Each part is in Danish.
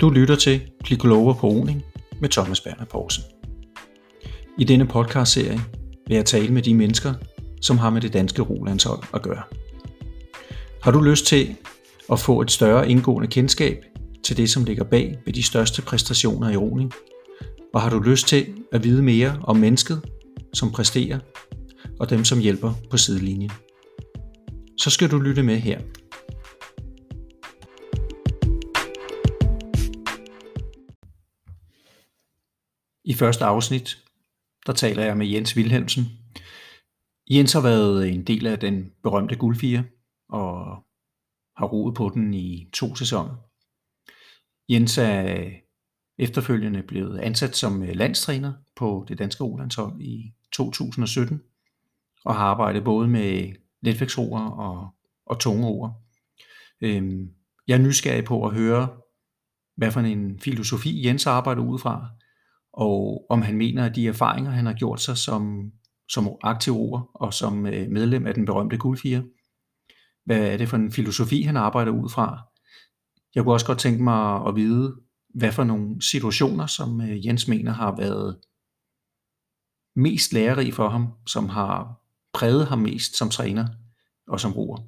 Du lytter til Bliv klogere på oning med Thomas Berner Poulsen. I denne podcastserie vil jeg tale med de mennesker, som har med det danske rolandshold at gøre. Har du lyst til at få et større indgående kendskab til det, som ligger bag ved de største præstationer i roning? Og har du lyst til at vide mere om mennesket, som præsterer, og dem, som hjælper på sidelinjen? Så skal du lytte med her. I første afsnit, der taler jeg med Jens Wilhelmsen. Jens har været en del af den berømte guldfire, og har roet på den i to sæsoner. Jens er efterfølgende blevet ansat som landstræner på det danske Olandshold i 2017, og har arbejdet både med letvægtsroer og, og tunge roer. Øhm, jeg er nysgerrig på at høre, hvad for en filosofi Jens arbejder ud fra, og om han mener, at de erfaringer, han har gjort sig som, som aktiv roer og som øh, medlem af den berømte guldfire, hvad er det for en filosofi, han arbejder ud fra? Jeg kunne også godt tænke mig at vide, hvad for nogle situationer, som øh, Jens mener har været mest lærerige for ham, som har præget ham mest som træner og som roer.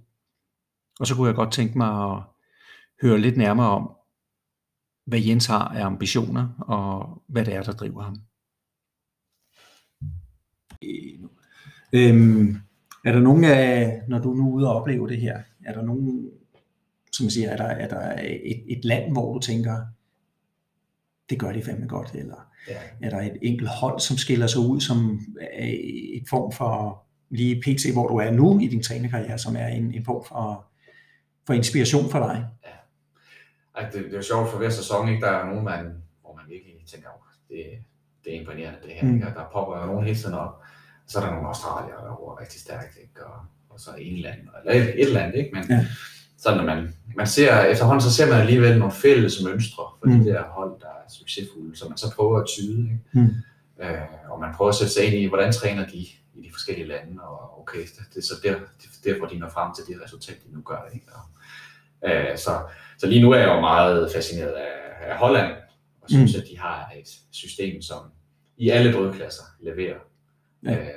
Og så kunne jeg godt tænke mig at høre lidt nærmere om, hvad Jens har af ambitioner, og hvad det er, der driver ham. Øhm, er der nogen af, når du nu er ude og opleve det her, er der nogen, som jeg siger, er der, er der et, et land, hvor du tænker, det gør de fandme godt, eller ja. er der et enkelt hold, som skiller sig ud som et form for, lige pt, hvor du er nu i din trænerkarriere, som er en, en form for, for inspiration for dig? Ja at det, det er sjovt for hver sæson, ikke? der er nogen, man, hvor man virkelig tænker, oh, det, det er imponerende det her. Mm. Ikke? Der popper jo nogen hele tiden op. Og så er der nogle australier, der er rigtig stærkt, ikke? Og, og så England, eller et, et eller andet, ikke? Men ja. sådan, at man, man ser, efterhånden så ser man alligevel nogle fælles mønstre for mm. de der hold, der er succesfulde, så man så prøver at tyde, ikke? Mm. Øh, og man prøver at sætte sig ind i, hvordan træner de i de forskellige lande, og okay, det, det er så der, derfor, de når frem til det resultat, de nu gør, ikke? Og, øh, så, så lige nu er jeg jo meget fascineret af, af Holland, og synes, mm. at de har et system, som i alle brødklasser leverer. Ja. Øh,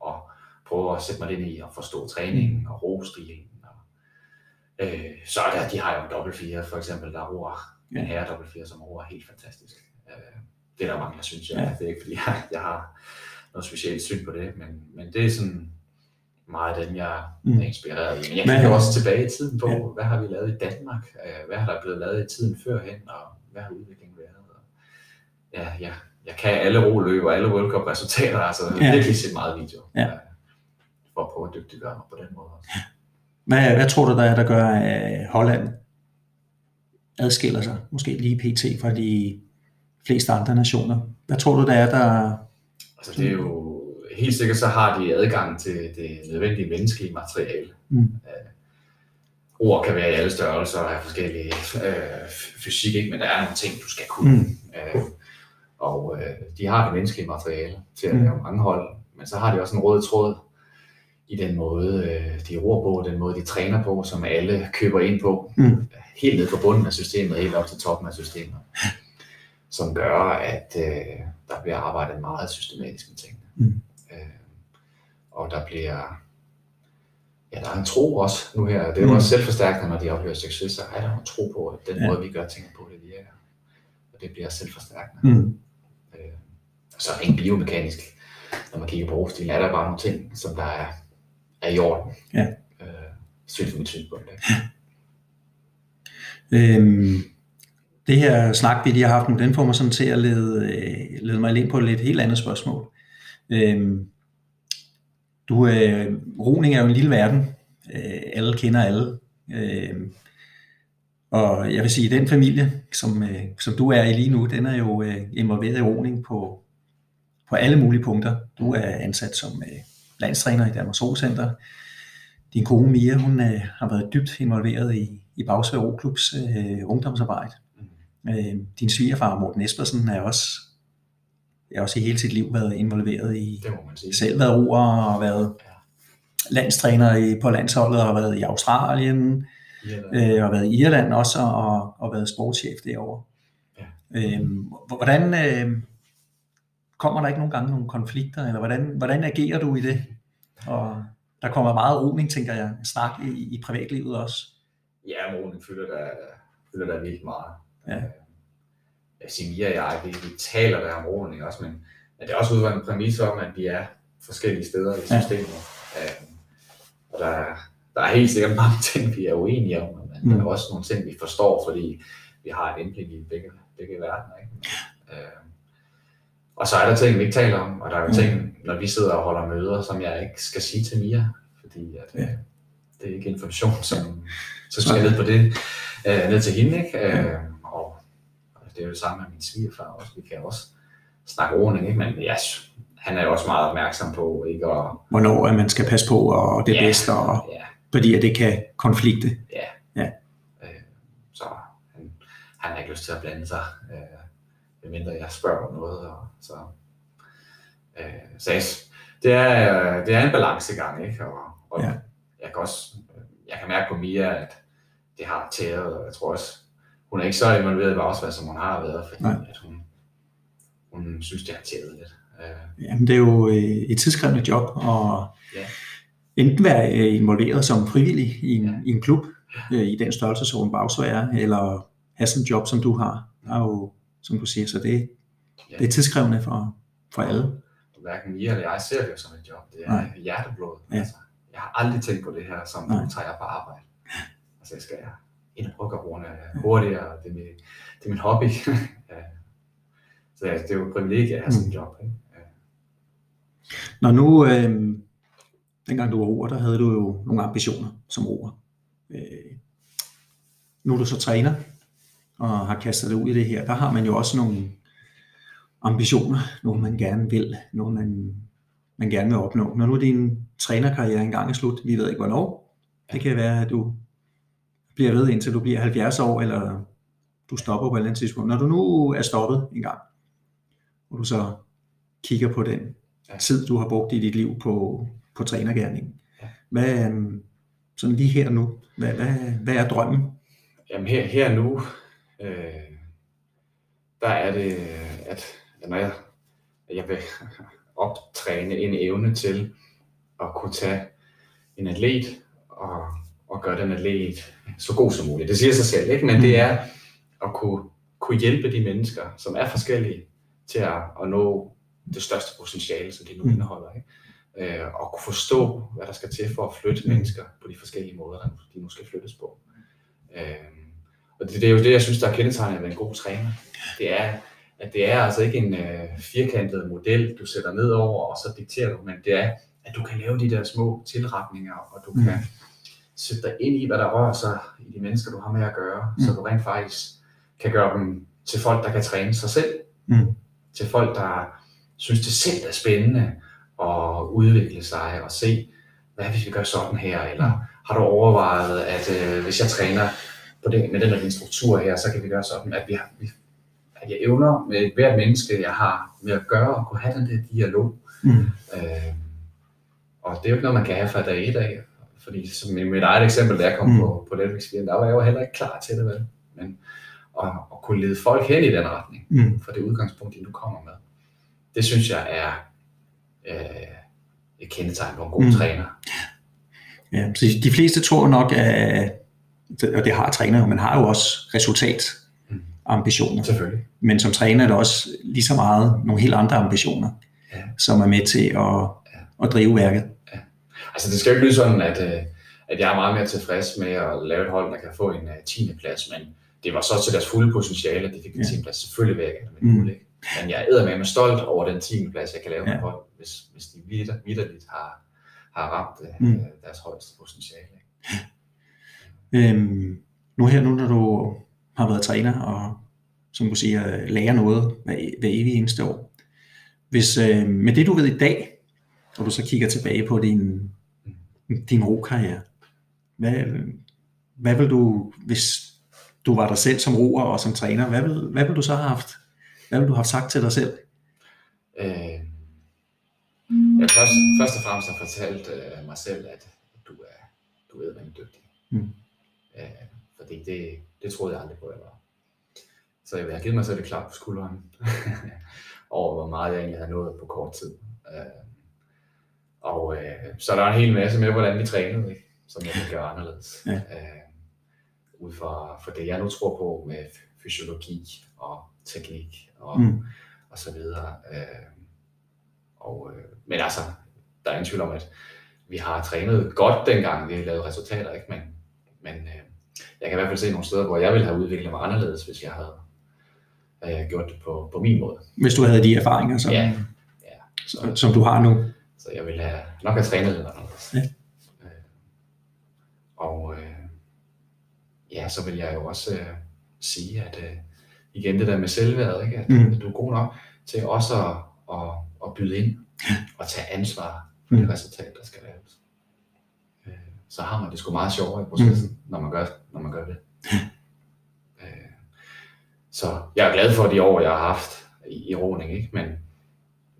og prøver at sætte mig ind i at forstå træningen og rostilen. Og, øh, så er der, de har jo en dobbelt fire, for eksempel, der roer ja. en herre dobbelt fire, som roer helt fantastisk. Øh, det er der mange, der synes, jeg. Ja. Det er ikke, fordi jeg, jeg har noget specielt syn på det, men, men det er sådan, meget af dem, jeg mm. er inspireret i. Men jeg kigger også tilbage i tiden på, ja. hvad har vi lavet i Danmark? Øh, hvad har der blevet lavet i tiden førhen? Og hvad har udviklingen været? Og ja, ja, jeg kan alle roløb og alle World Cup resultater, altså ja. virkelig set meget video. Ja. Øh, for at prøve at dygtiggøre mig på den måde også. Hvad, hvad tror du, der er, der gør, at Holland adskiller sig, måske lige pt. fra de fleste andre nationer? Hvad tror du, der er, der... Altså det er jo helt sikkert så har de adgang til det nødvendige menneskelige materiale. Mm. Øh, ord kan være i alle størrelser og have forskellige øh, fysik, ikke? men der er nogle ting, du skal kunne. Mm. Øh, og øh, de har det menneskelige materiale til at mm. lave mange hold, men så har de også en rød tråd i den måde, øh, de ror på, den måde, de træner på, som alle køber ind på, mm. helt ned på bunden af systemet, helt op til toppen af systemet, som gør, at øh, der bliver arbejdet meget systematisk med tingene. Mm og der bliver, ja, der er en tro også nu her. Det er jo mm. også selvforstærkende, når de oplever succes, så er der en tro på, at den ja. måde, vi gør ting på, det virker. Og det bliver selvforstærkende. Mm. Øh, så rent biomekanisk, når man kigger på rostilen, er der bare nogle ting, som der er, er i orden. Ja. Øh, synes mit synspunkt. Øhm, det her snak, vi lige har haft nu, den får mig sådan til at lede, øh, lede mig ind på et lidt helt andet spørgsmål. Øhm, du, øh, roning er jo en lille verden. Øh, alle kender alle. Øh, og jeg vil sige, at den familie, som, øh, som du er i lige nu, den er jo øh, involveret i roning på, på alle mulige punkter. Du er ansat som øh, landstræner i Danmarks Roecenter. Din kone Mia, hun øh, har været dybt involveret i, i Bagsvær Roklubs øh, ungdomsarbejde. Øh, din svigerfar Morten Espersen er også også i hele sit liv været involveret i, det må man sige. selv været roer og været ja. landstræner i, på landsholdet og været i Australien, Irland. øh, og været i Irland også og, og været sportschef derovre. Øhm, hvordan øh, kommer der ikke nogle gange nogle konflikter, eller hvordan, hvordan agerer du i det? Og der kommer meget roning, tænker jeg, snak i, i privatlivet også. Ja, roning fylder der, fylder der virkelig meget. Ja. Mia og jeg, vi, vi taler der om roning også, men, men det er også ud en præmis om, at vi er forskellige steder i systemet. Ja. Og der, er- der er helt sikkert mange ting, vi er uenige om, men mm. der er Mm. også nogle ting, vi forstår, fordi vi har et indblik i begge, begge verdener. Ikke? Øh, og så er der ting, vi ikke taler om, og der er jo Mm. ting, når vi sidder og holder møder, som jeg ikke skal sige til Mia, fordi at, Ja. øh, det er ikke information, som så skal jeg ned på det, øh, ned til hende. Ikke? Øh, det er jo det samme med min svigerfar også. Vi kan også snakke roning, ikke? men ja, han er jo også meget opmærksom på ikke at... Hvornår at man skal passe på, og det Ja. bedste, og, Ja, fordi at det kan konflikte. øh, så han, han har ikke lyst til at blande sig, øh, medmindre jeg spørger om noget. Og, så øh, så jeg, det, er, det er en balancegang, ikke? Og, og Ja. jeg kan også jeg kan mærke på Mia, at det har tæret, og jeg tror også, hun er ikke så involveret i Bagsvær, som hun har været, fordi Nej. at hun, hun synes, det har tæret lidt. Øh, Jamen, det er jo øh, et tidskrævende job, og Ja. enten være øh, involveret som frivillig i en, Ja. i en klub, øh, i den størrelse, som Bagsvær er, eller have sådan en job, som du har. Der er jo, som du siger, så det, Ja. det er tidskrævende for, for alle. hverken Mia eller jeg ser det jo som et job. Det er Nej. hjerteblod. Ja. Altså, jeg har aldrig tænkt på det her, som Nej. nu tager jeg på arbejde. Altså, jeg skal ind og rykke rundt hurtigere. Det er, min, det er min hobby. Ja. så ja, det er jo et privilegie at have sådan Mm. et job. Ikke? Ja. Når nu, øh, dengang du var roer, der havde du jo nogle ambitioner som roer. Øh, nu er du så træner, og har kastet dig ud i det her. Der har man jo også nogle ambitioner, noget man gerne vil, noget man, man gerne vil opnå. Når nu din trænerkarriere engang er slut, vi ved ikke hvornår, det kan være, at du bliver ved indtil du bliver 70 år, eller du stopper på et eller andet tidspunkt. Når du nu er stoppet en gang, og du så kigger på den Ja. tid, du har brugt i dit liv på, på trænergærningen. Ja. Hvad, øhm, sådan lige her nu, hvad, hvad, hvad er drømmen? Jamen her, her nu, øh, der er det, at når jeg, at jeg vil optræne en evne til at kunne tage en atlet og, og gøre den atlet så god som muligt. Det siger sig selv, ikke? men det er at kunne, kunne hjælpe de mennesker, som er forskellige, til at, at nå det største potentiale, som de nu Mm. indeholder. Ikke? Øh, og kunne forstå, hvad der skal til for at flytte Mm. mennesker på de forskellige måder, der de nu skal flyttes på. Øh, og det, det er jo det, jeg synes, der er kendetegnet ved en god træner. Det er, at det er altså ikke en øh, firkantet model, du sætter ned over, og så dikterer du, men det er, at du kan lave de der små tilretninger, og du Mm. kan sætte dig ind i, hvad der rører sig i de mennesker, du har med at gøre, Mm. så du rent faktisk kan gøre dem til folk, der kan træne sig selv, Mm. til folk, der synes, det selv er spændende at udvikle sig og se, hvad hvis vi gør sådan her, eller Mm. har du overvejet, at øh, hvis jeg træner på den, med den den struktur her, så kan vi gøre sådan, at, vi har, vi, at jeg evner med hvert menneske, jeg har med at gøre, og kunne have den der dialog. Mm. Øh, og det er jo ikke noget, man kan have fra dag et af, fordi som i mit eget eksempel, da jeg kom Mm. mm. på, på Netflix, der var jeg jo heller ikke klar til det, vel? Men at, at kunne lede folk hen i den retning, Mm. fra det udgangspunkt, de nu kommer med, det synes jeg er øh, et kendetegn på en god Mm. mm. træner. Ja, så de fleste tror nok, at, og det har trænere, man har jo også resultatambitioner. Selvfølgelig. Men som træner er det også lige så meget nogle helt andre ambitioner, Ja. som er med til at, at drive værket. Altså det skal jo ikke lyde sådan, at, øh, at jeg er meget mere tilfreds med at lave et hold, der kan få en uh, 10. plads, men det var så til deres fulde potentiale, at de fik en Ja. 10. plads. Selvfølgelig vil jeg gerne med mm. Men jeg er med stolt over den 10. plads, jeg kan lave Ja. med hold, hvis, hvis de vidt, vidderligt har, har ramt uh, Mm. deres højeste potentiale. Øhm, nu her, nu når du har været træner, og som du siger, lærer noget hver, hver evig eneste år. Hvis øh, med det du ved i dag, og du så kigger tilbage på din, din rokarriere, hvad, hvad vil du, hvis du var dig selv som roer og som træner, hvad vil, hvad vil du så have haft? Hvad vil du have sagt til dig selv? Øh, jeg først, først og fremmest har fortalt øh, mig selv, at du er, du er rigtig dygtig. Mm. Øh, fordi det, det troede jeg aldrig på, jeg var. Så jeg have givet mig selv et klap på skulderen over, hvor meget jeg egentlig har nået på kort tid. Øh, og øh, så er der en hel masse med, hvordan vi trænede, ikke? som jeg kan gøre anderledes. Ja. Øh, ud fra, for det, jeg nu tror på med fysiologi og teknik og, mm. og så videre. Øh, og, øh, men altså, der er ingen tvivl om, at vi har trænet godt dengang, vi lavede resultater, ikke? men, men øh, jeg kan i hvert fald se nogle steder, hvor jeg ville have udviklet mig anderledes, hvis jeg havde øh, gjort det på, på min måde. Hvis du havde de erfaringer, som, ja. Ja. Så, som du har nu? Så jeg ville have, nok have trænet lidt anderledes. Ja. Øh, og øh, ja, så vil jeg jo også øh, sige, at øh, igen det der med selvværd, ikke? At, mm. du er god nok til også at, at, at byde ind og tage ansvar for mm. det resultat, der skal laves. Øh, så har man det sgu meget sjovere i processen, mm. når, man gør, når man gør det. øh, så jeg er glad for de år, jeg har haft i, i roning, ikke? men,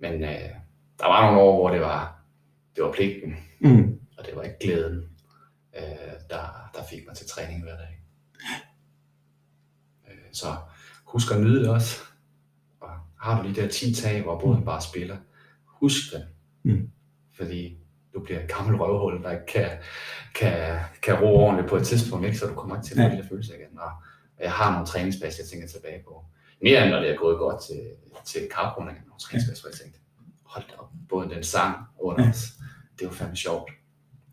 men øh, der var nogle år, hvor det var, det var pligten, mm. og det var ikke glæden, øh, der, der fik mig til træning hver dag. Øh, så husk at nyde det også. Og har du de der 10 tag, hvor båden bare spiller, husk den. Mm. Fordi du bliver en gammel røvhul, der ikke kan, kan, kan ro ordentligt på et tidspunkt, ikke? så du kommer ikke til at ja. følelse igen. Og jeg har nogle træningspas, jeg tænker tilbage på. Mere end når det er gået godt til, til karbrunding, nogle træningspas, hvor jeg tænkte, hold da op, både den sang under os, det var fandme sjovt.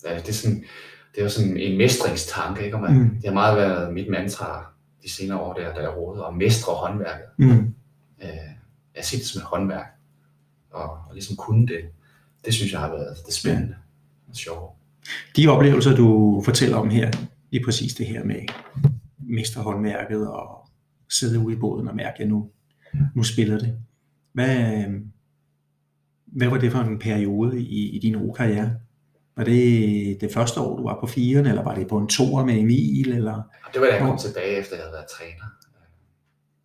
Det er sådan, det er jo sådan en mestringstanke, ikke? Og man, mm. det har meget været mit mantra de senere år, der, da jeg rådede, at mestre håndværket. Mm. Øh, jeg ser det som et håndværk, og, og ligesom kunne det, det synes jeg har været det spændende og sjovt. De oplevelser, du fortæller om her, lige præcis det her med mesterhåndværket og sidde ude i båden og mærke, at nu, nu spiller det. Hvad, hvad var det for en periode i, i din rokarriere? Var det det første år, du var på firen, eller var det på en toer med Emil? Eller? Det var da jeg kom tilbage, efter jeg havde været træner.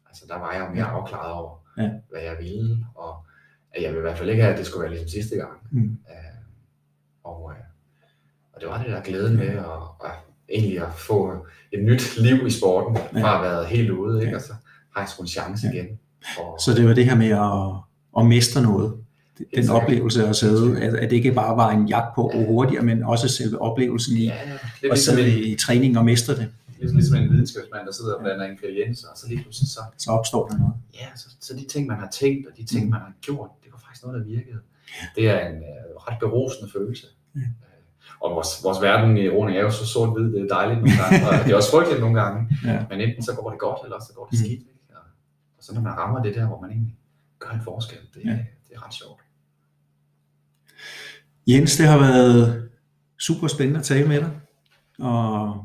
Altså, der var jeg mere afklaret over, ja. hvad jeg ville, og at jeg ville i hvert fald ikke have, at det skulle være ligesom sidste gang. Mm. Uh, og, uh, og det var det der glæde med at, at egentlig at få et nyt liv i sporten, ja. fra at have været helt ude, ikke? Ja. og så har jeg sgu en chance ja. igen. Og, så det var det her med at, at mestre noget? Den oplevelse at sidde, at, at det ikke bare var en jagt på at hurtigere, men også selve oplevelsen i ja, at ligesom sidde en, i træning og mestre det. Ligesom, ligesom en videnskabsmand, der sidder og blander ingredienser, og så lige pludselig så... Så opstår der noget. Ja, så, så de ting, man har tænkt, og de ting, mm. man har gjort, det var faktisk noget, der virkede. Det er en uh, ret berosende følelse. Ja. Uh, og vores, vores verden i roning er jo så sort-hvid, det er dejligt nogle gange, og det er også frygteligt nogle gange, ja. men enten så går det godt, eller så går det mm. skidt. Ikke? Og, og så når man rammer det der, hvor man egentlig gør en forskel, det, ja. det er ret sjovt. Jens, det har været super spændende at tale med dig, og,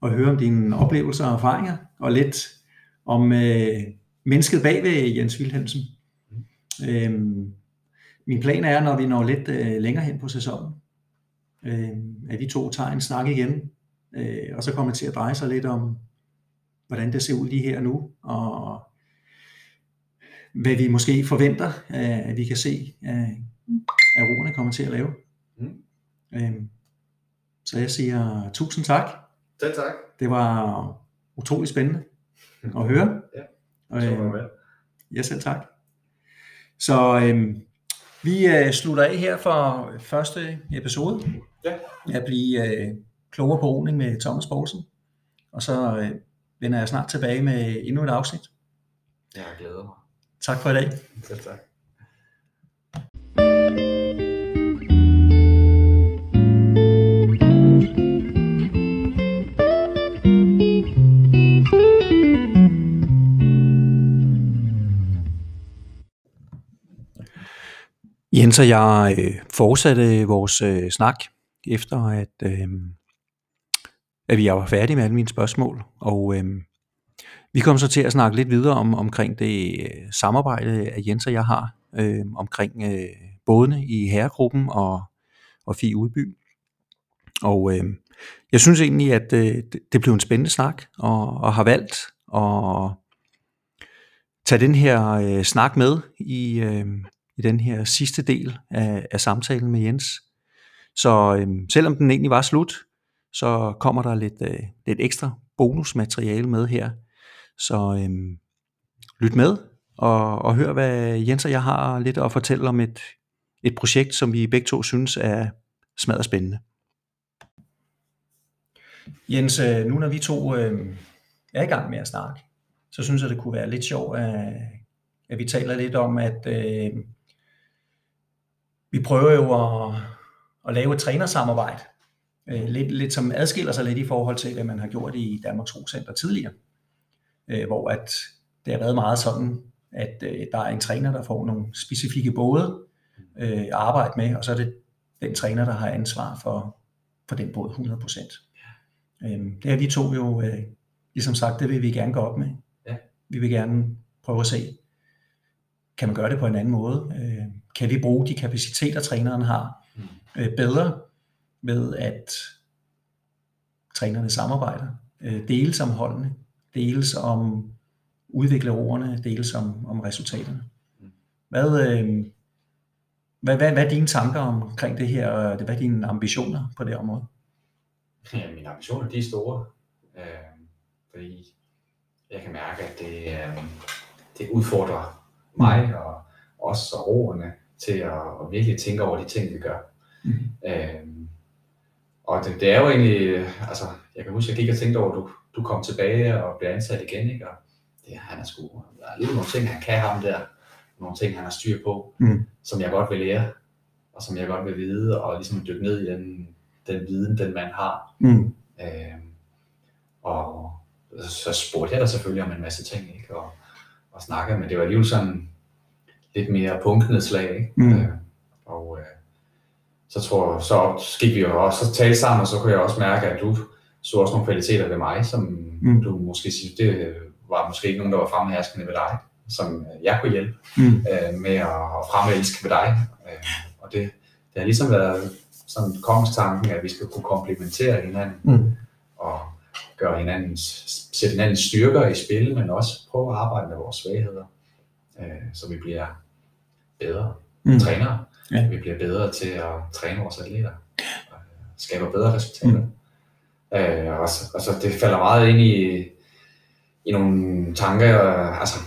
og høre om dine oplevelser og erfaringer, og lidt om øh, mennesket bag ved Jens Wilhelmsen. Mm. Øhm, min plan er, når vi når lidt øh, længere hen på sæsonen, øh, at vi to tager en snak igen, øh, og så kommer det til at dreje sig lidt om, hvordan det ser ud lige her nu, og hvad vi måske forventer, øh, at vi kan se øh, at roerne kommer til at lave. Mm. Øhm, så jeg siger tusind tak. Selv tak. Det var utrolig spændende at høre. ja, så var øh, Ja, selv tak. Så øhm, vi øh, slutter af her for første episode. Ja. At blive øh, klogere på roning med Thomas Poulsen. Og så øh, vender jeg snart tilbage med endnu et afsnit. Jeg glæder mig. Tak for i dag. Selv tak. Jens og jeg øh, fortsatte vores øh, snak efter at, øh, at vi var færdige med alle mine spørgsmål. Og øh, vi kom så til at snakke lidt videre om omkring det øh, samarbejde, at Jens og jeg har øh, omkring øh, bådene i herregruppen og, og Fie Udby. Og øh, jeg synes egentlig, at øh, det blev en spændende snak, og, og har valgt at tage den her øh, snak med i, øh, i den her sidste del af, af samtalen med Jens. Så øh, selvom den egentlig var slut, så kommer der lidt, øh, lidt ekstra bonusmateriale med her. Så øh, lyt med og, og hør, hvad Jens og jeg har lidt at fortælle om et, et projekt, som vi begge to synes er smadret spændende. Jens, øh, nu når vi to øh, er i gang med at snakke, så synes jeg, det kunne være lidt sjovt, at, at vi taler lidt om, at øh, vi prøver jo at, at lave et trænersamarbejde, øh, lidt, lidt som adskiller sig lidt i forhold til, hvad man har gjort i Danmarks Rocenter tidligere, øh, hvor at det har været meget sådan, at øh, der er en træner, der får nogle specifikke både øh, at arbejde med, og så er det den træner, der har ansvar for, for den båd 100%. Øh, det har vi to jo, øh, ligesom sagt, det vil vi gerne gå op med. Ja. Vi vil gerne prøve at se, kan man gøre det på en anden måde? Øh, kan vi bruge de kapaciteter, træneren har, Mm. øh, bedre ved at trænerne samarbejder, øh, deles om holdene, deles om udvikle roerne, deles om, om resultaterne. Mm. Hvad, øh, hvad, hvad, hvad er dine tanker omkring det her, og hvad er dine ambitioner på det område? Ja, mine ambitioner, de er store. Øh, fordi jeg kan mærke, at det, øh, det udfordrer mig og os og roerne til at, at virkelig tænke over de ting, vi gør. Mm. Øh, og det, det er jo egentlig, altså, jeg kan huske, jeg gik og tænkte over, at du, du kom tilbage og blev ansat igen, ikke? Og det, han er sgu, der er lidt nogle ting, han kan ham der, nogle ting, han har styr på, Mm. som jeg godt vil lære, og som jeg godt vil vide, og ligesom dykke ned i den, den viden, den man har. Mm. Øh, og så spurgte jeg dig selvfølgelig om en masse ting, ikke? Og, og snakke, men det var alligevel sådan lidt mere punktnedslag, ikke? Mm. Øh, og øh, så tror jeg, så gik vi jo også tale sammen, og så kunne jeg også mærke, at du så også nogle kvaliteter ved mig, som Mm. du måske synes, det var måske ikke nogen, der var fremherskende ved dig, som jeg kunne hjælpe Mm. øh, med at fremelske ved dig. Øh, og det, det har ligesom været sådan kongstanken, at vi skal kunne komplementere hinanden Mm. og gøre hinandens, sætte hinandens styrker i spil, men også prøve at arbejde med vores svagheder, øh, så vi bliver bedre Mm. trænere. Ja. Vi bliver bedre til at træne vores atleter, og øh, skaber bedre resultater. Mm. Øh, og, så, og så det falder meget ind i, i nogle tanker, øh, altså,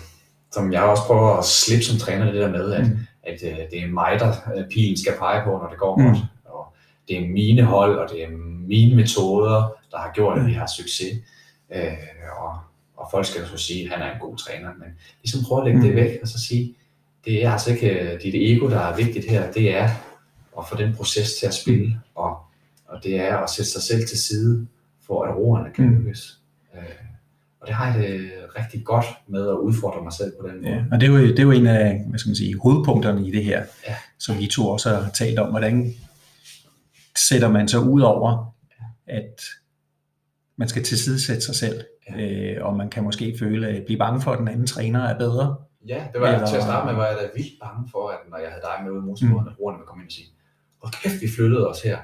som jeg også prøver at slippe som træner, det der med, at, Mm. at øh, det er mig, der øh, pilen skal pege på, når det går Mm. godt. Det er mine hold, og det er mine metoder, der har gjort, at vi har succes. Øh, og, og folk skal jo så sige, at han er en god træner, men ligesom prøve at lægge Mm. det væk, og så sige, det er altså ikke øh, dit ego, der er vigtigt her, det er at få den proces til at spille, og, og det er at sætte sig selv til side, for at roerne kan Mm. lykkes. Øh, og det har jeg det rigtig godt med at udfordre mig selv på den måde. Ja, og det er, jo, det er jo en af hvad skal man sige, hovedpunkterne i det her, Ja. som vi to også har talt om. Hvordan sætter man sig ud over, at man skal tilsidesætte sig selv, Ja. øh, og man kan måske føle, at blive bange for, at den anden træner er bedre. Ja, det var Eller- til at starte med, var jeg da vildt bange for, at når jeg havde dig med ude i motorsporen, at roerne ville komme ind og sige, hvor kæft, vi flyttede os her.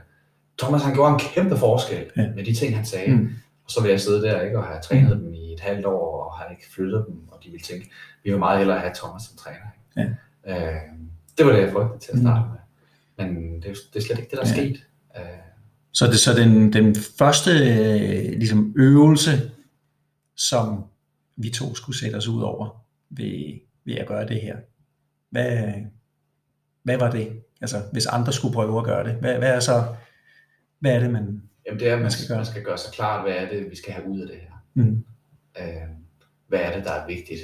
Thomas, han gjorde en kæmpe forskel Ja. med de ting, han sagde. Mm. Og så vil jeg sidde der ikke, og have trænet dem i et halvt år, og har ikke flyttet dem, og de vil tænke, vi vil meget hellere have Thomas som træner. Ja. Øh, det var det, jeg frygtede til at Mm. starte med. Men det, det er slet ikke det, der er Ja. sket. Så, det, så den, den første øh, ligesom øvelse, som vi to skulle sætte os ud over ved, ved at gøre det her, hvad, hvad var det? Altså, hvis andre skulle prøve at gøre det, hvad, hvad er så, hvad er det, man... jamen det er, man Man skal skal, gøre. man skal gøre sig klart, hvad er det, vi skal have ud af det her. Mm, øh, hvad er det, der er vigtigt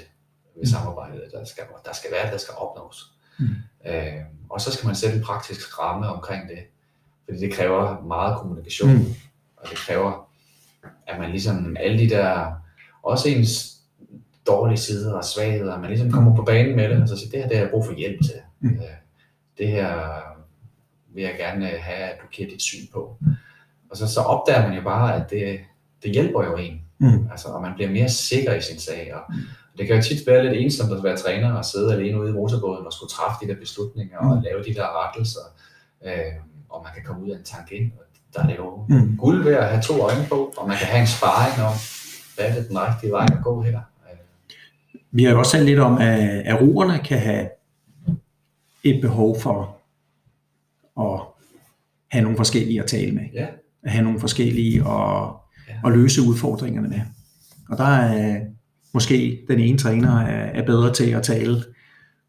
ved Mm. samarbejdet, der skal, der skal være, der skal opnås. Mm. Øh, og så skal man sætte en praktisk ramme omkring det, fordi det kræver meget kommunikation, Mm. og det kræver, at man ligesom alle de der, også ens dårlige sider og svagheder, at man ligesom kommer på banen med det, og så siger, det her det har jeg brug for hjælp til. Mm. Øh, det her vil jeg gerne have, at du giver dit syn på. Og så, så opdager man jo bare, at det, det hjælper jo en. mm, Altså, og man bliver mere sikker i sin sag. Og det kan jo tit være lidt ensomt at være træner og sidde alene ude i motorbåden og skulle træffe de der beslutninger og Mm. lave de der rettelser. Øh, og man kan komme ud af en tangent. Og der er det jo mm. guld ved at have to øjne på, og man kan have en sparring om, hvad er det den rigtige vej at gå her. Vi har jo også talt lidt om, at, roerne kan have et behov for at have nogle forskellige at tale med. Ja. At have nogle forskellige at, Ja. at løse udfordringerne med. Og der er måske den ene træner er, er bedre til at tale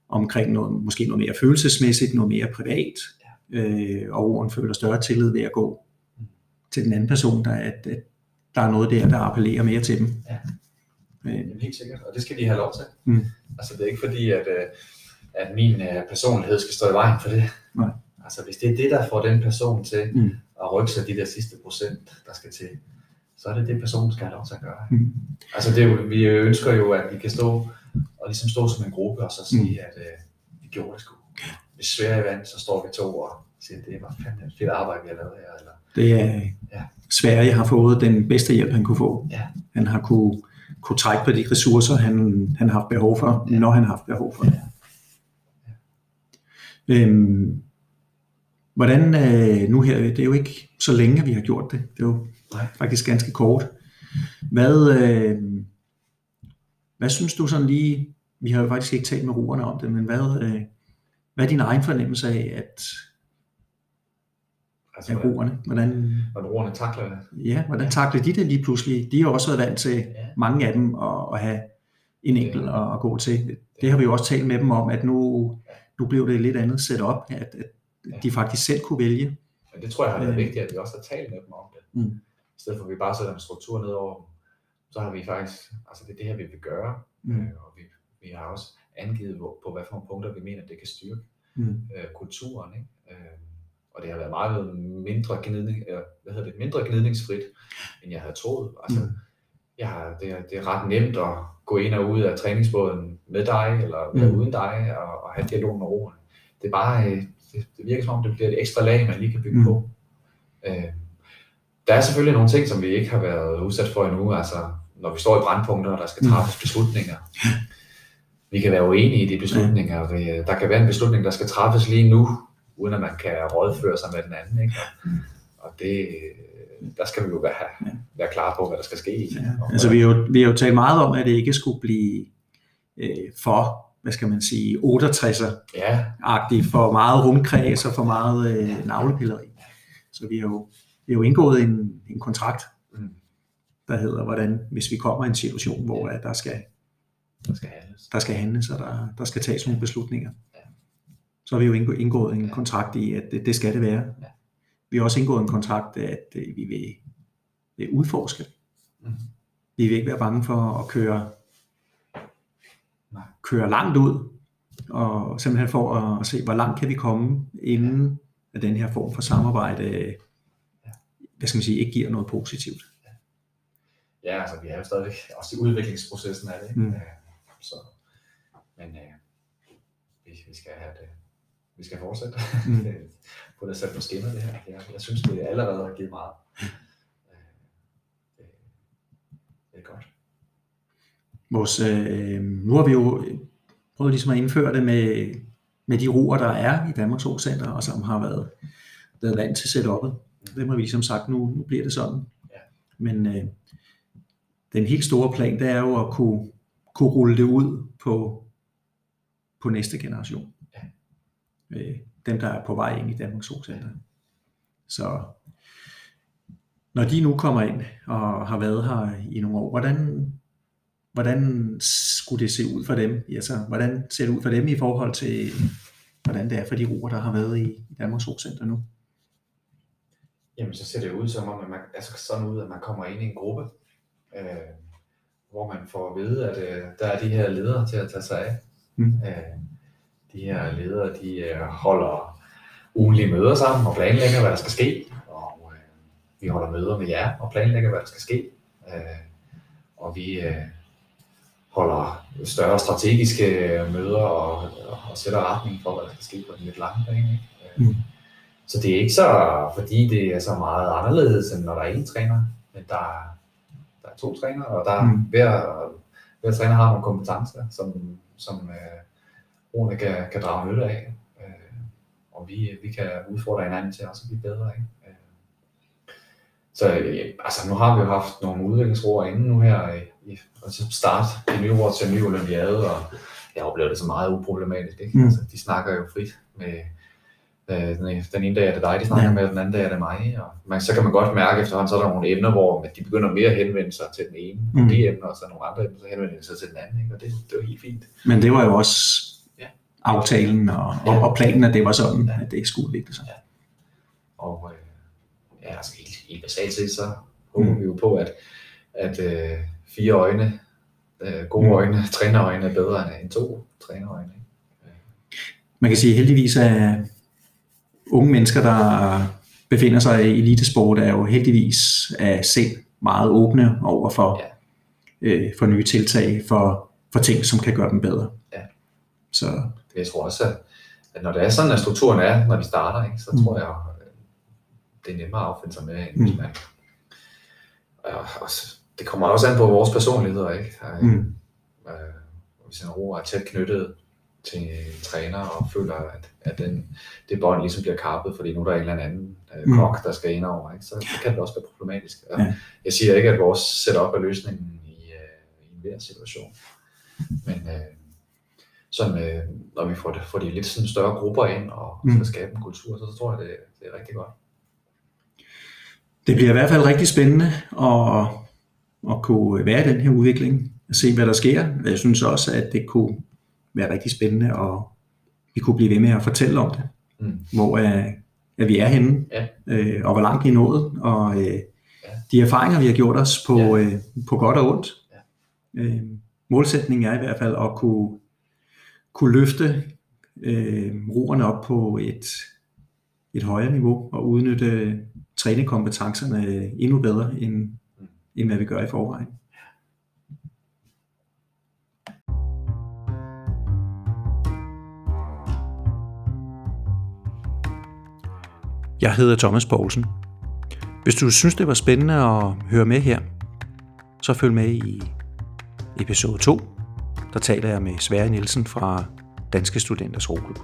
omkring noget, måske noget mere følelsesmæssigt, noget mere privat, øh, og roeren føler større tillid ved at gå til den anden person, der, at, at der er noget der, der appellerer mere til dem. Ja. Øh. Helt sikkert, og det skal de have lov til. Mm. Altså det er ikke fordi, at, øh, at min øh, personlighed skal stå i vejen for det. Nej. Altså hvis det er det, der får den person til mm. at rykke sig de der sidste procent, der skal til, så er det det, personen skal have lov til at gøre. Mm. Altså det jo, vi ønsker jo, at vi kan stå og ligesom stå som en gruppe og så sige, mm. at øh, vi gjorde det sgu. Hvis Sverige vandt, så står vi to og siger, det var fandme fedt arbejde, vi har lavet her. Eller, det er, ja. Sverige har fået den bedste hjælp, han kunne få. Ja. Han har kunne, kunne trække på de ressourcer, han, han har haft behov for, ja. når han har haft behov for det. Ja. Ja. Øhm, hvordan, øh, nu her, det er jo ikke så længe, vi har gjort det. Det er jo Nej. faktisk ganske kort. Hvad, øh, hvad synes du sådan lige, vi har jo faktisk ikke talt med roerne om det, men hvad, øh, hvad er din egen fornemmelse af, at altså, af roerne? Hvordan, hvordan roerne takler det? Ja, hvordan takler de det lige pludselig? De har også været vant til, ja. mange af dem, at, at have en enkelt det, at, at gå til. Det, det har vi jo også talt med dem om, at nu, nu blev det et lidt andet setup, at, at ja. de faktisk selv kunne vælge. Men det tror jeg har været øh, vigtigt, at vi også har talt med dem om det. Mm. I stedet for at vi bare sætter en struktur ned over dem, så har vi faktisk, altså det er det her, vi vil gøre, mm. øh, og vi, vi har også angivet på, på, hvad for nogle punkter vi mener, det kan styrke mm. øh, kulturen. Ikke? Øh, og det har været meget mindre, gnidning, øh, hvad hedder det, mindre gnidningsfrit, end jeg havde troet. Altså, mm. har, det, er, det er ret nemt at gå ind og ud af træningsbåden med dig, eller med mm. uden dig, og, og have dialog med roerne. Det er bare, øh, det, det virker som om, det bliver et ekstra lag, man lige kan bygge mm. på. Øh, der er selvfølgelig nogle ting, som vi ikke har været udsat for endnu, altså når vi står i brandpunkter, og der skal mm. træffes beslutninger. Vi kan være uenige i de beslutninger. Der kan være en beslutning, der skal træffes lige nu, uden at man kan rådføre sig med den anden. Ikke? Og det, der skal vi jo være, være klar på, hvad der skal ske. Ja. Altså, vi, har jo, vi har jo talt meget om, at det ikke skulle blive øh, for hvad skal man sige, 68'er-agtigt, ja. for meget rumkreds og for meget øh, navlepilleri. Så vi har jo, vi har jo indgået en, en kontrakt, mm. der hedder, hvordan, hvis vi kommer i en situation, hvor at der skal, der skal handles, der skal handles og der, der skal tages nogle beslutninger, ja. så har vi jo indgået en kontrakt i, at det, det skal det være. Ja. Vi har også indgået en kontrakt, at øh, vi vil, vil udforske. Mm. Vi vil ikke være bange for at køre køre langt ud, og simpelthen for at se, hvor langt kan vi komme, inden at den her form for samarbejde, hvad skal man sige, ikke giver noget positivt. Ja, altså vi er jo stadig også i udviklingsprocessen af det, ikke? Mm. Så, men øh, vi, vi skal have det, vi skal fortsætte mm. på det sat på skinner det her. Jeg, jeg synes, det allerede har givet meget. det, det er godt. Vores, øh, nu har vi jo prøvet ligesom at indføre det med, med de roer, der er i Danmarks Center, og som har været, været vant til setup'et. Det har vi ligesom sagt, nu, nu bliver det sådan. Ja. Men øh, den helt store plan, det er jo at kunne, kunne rulle det ud på, på næste generation. Ja. Øh, dem, der er på vej ind i Danmarks Center. Så når de nu kommer ind og har været her i nogle år, hvordan, hvordan skulle det se ud for dem? Altså, hvordan ser det ud for dem i forhold til, hvordan det er for de roer, der har været i, i Danmarks Center nu? Jamen, så ser det ud som om, at man, altså sådan ud, at man kommer ind i en gruppe, øh, hvor man får at vide, at øh, der er de her ledere til at tage sig af. Mm. Øh, de her ledere, de øh, holder ugenlige møder sammen og planlægger, hvad der skal ske. Og øh, vi holder møder med jer og planlægger, hvad der skal ske. Øh, og vi, øh, holder større strategiske møder og, og sætter retning for, hvad der skal ske på den lidt lange bane. Ikke? Mm. Så det er ikke så, fordi det er så meget anderledes, end når der er en træner, men der er, der er to trænere, og der mm. hver, hver træner har nogle kompetencer, som, som øh, brugerne kan, kan drage nytte af. Øh, og vi, vi kan udfordre hinanden til også at blive bedre. Ikke? Øh, så øh, altså, nu har vi jo haft nogle udviklingsroer inden nu her i, i altså starte de nye ord til en ny olympiade, og jeg oplever det så meget uproblematisk. Ikke? Mm. Altså, de snakker jo frit med, den, ene dag er det dig, de snakker ja. med, den anden dag er det mig. Og man, så kan man godt mærke efterhånden, så er der nogle emner, hvor de begynder mere at henvende sig til den ene, mm. de emner, og så nogle andre emner, så henvender de sig til den anden. Ikke? Og det, det var helt fint. Men det var jo også ja. aftalen og, ja. og, planen, at det var sådan, ja. at det skulle udvikle sig. Ja. Og øh, ja, altså helt, helt basalt set, så håber mm. vi jo på, at, at øh, fire øjne, øh, gode mm. øjne, trænerøjne er bedre end to trænerøjne. Ikke? Man kan sige, at heldigvis er unge mennesker, der befinder sig i elitesport, er jo heldigvis af sind meget åbne over for, ja. øh, for nye tiltag, for, for ting, som kan gøre dem bedre. Ja. Så. Jeg tror også, at, når det er sådan, at strukturen er, når vi starter, ikke, så mm. tror jeg, det er nemmere at affinde sig med, end mm. man... Og, og, det kommer også an på vores personligheder, ikke? Mm. Øh, hvis en ro er tæt knyttet til en træner og føler, at, at den, det bånd ligesom bliver kappet, fordi nu er der en eller anden øh, mm. kok, der skal ind over, ikke? så det kan det også være problematisk. Og ja. Jeg siger ikke, at vores setup er løsningen i, øh, i enhver situation, men øh, sådan, øh, når vi får, det, får de lidt sådan større grupper ind og mm. skal skabe en kultur, så, så tror jeg, det, det er rigtig godt. Det bliver i hvert fald rigtig spændende at, at kunne være i den her udvikling, og se hvad der sker. Jeg synes også, at det kunne være rigtig spændende, og vi kunne blive ved med at fortælle om det. Mm. Hvor er, at vi er henne, ja. øh, og hvor langt vi er nået, og øh, ja. de erfaringer, vi har gjort os på, ja. øh, på godt og ondt. Ja. Øh, målsætningen er i hvert fald at kunne, kunne løfte øh, roerne op på et, et højere niveau, og udnytte trænekompetencerne endnu bedre, end, mm. end hvad vi gør i forvejen. Jeg hedder Thomas Poulsen. Hvis du synes, det var spændende at høre med her, så følg med i episode 2. Der taler jeg med Sverre Nielsen fra Danske Studenters Roklub.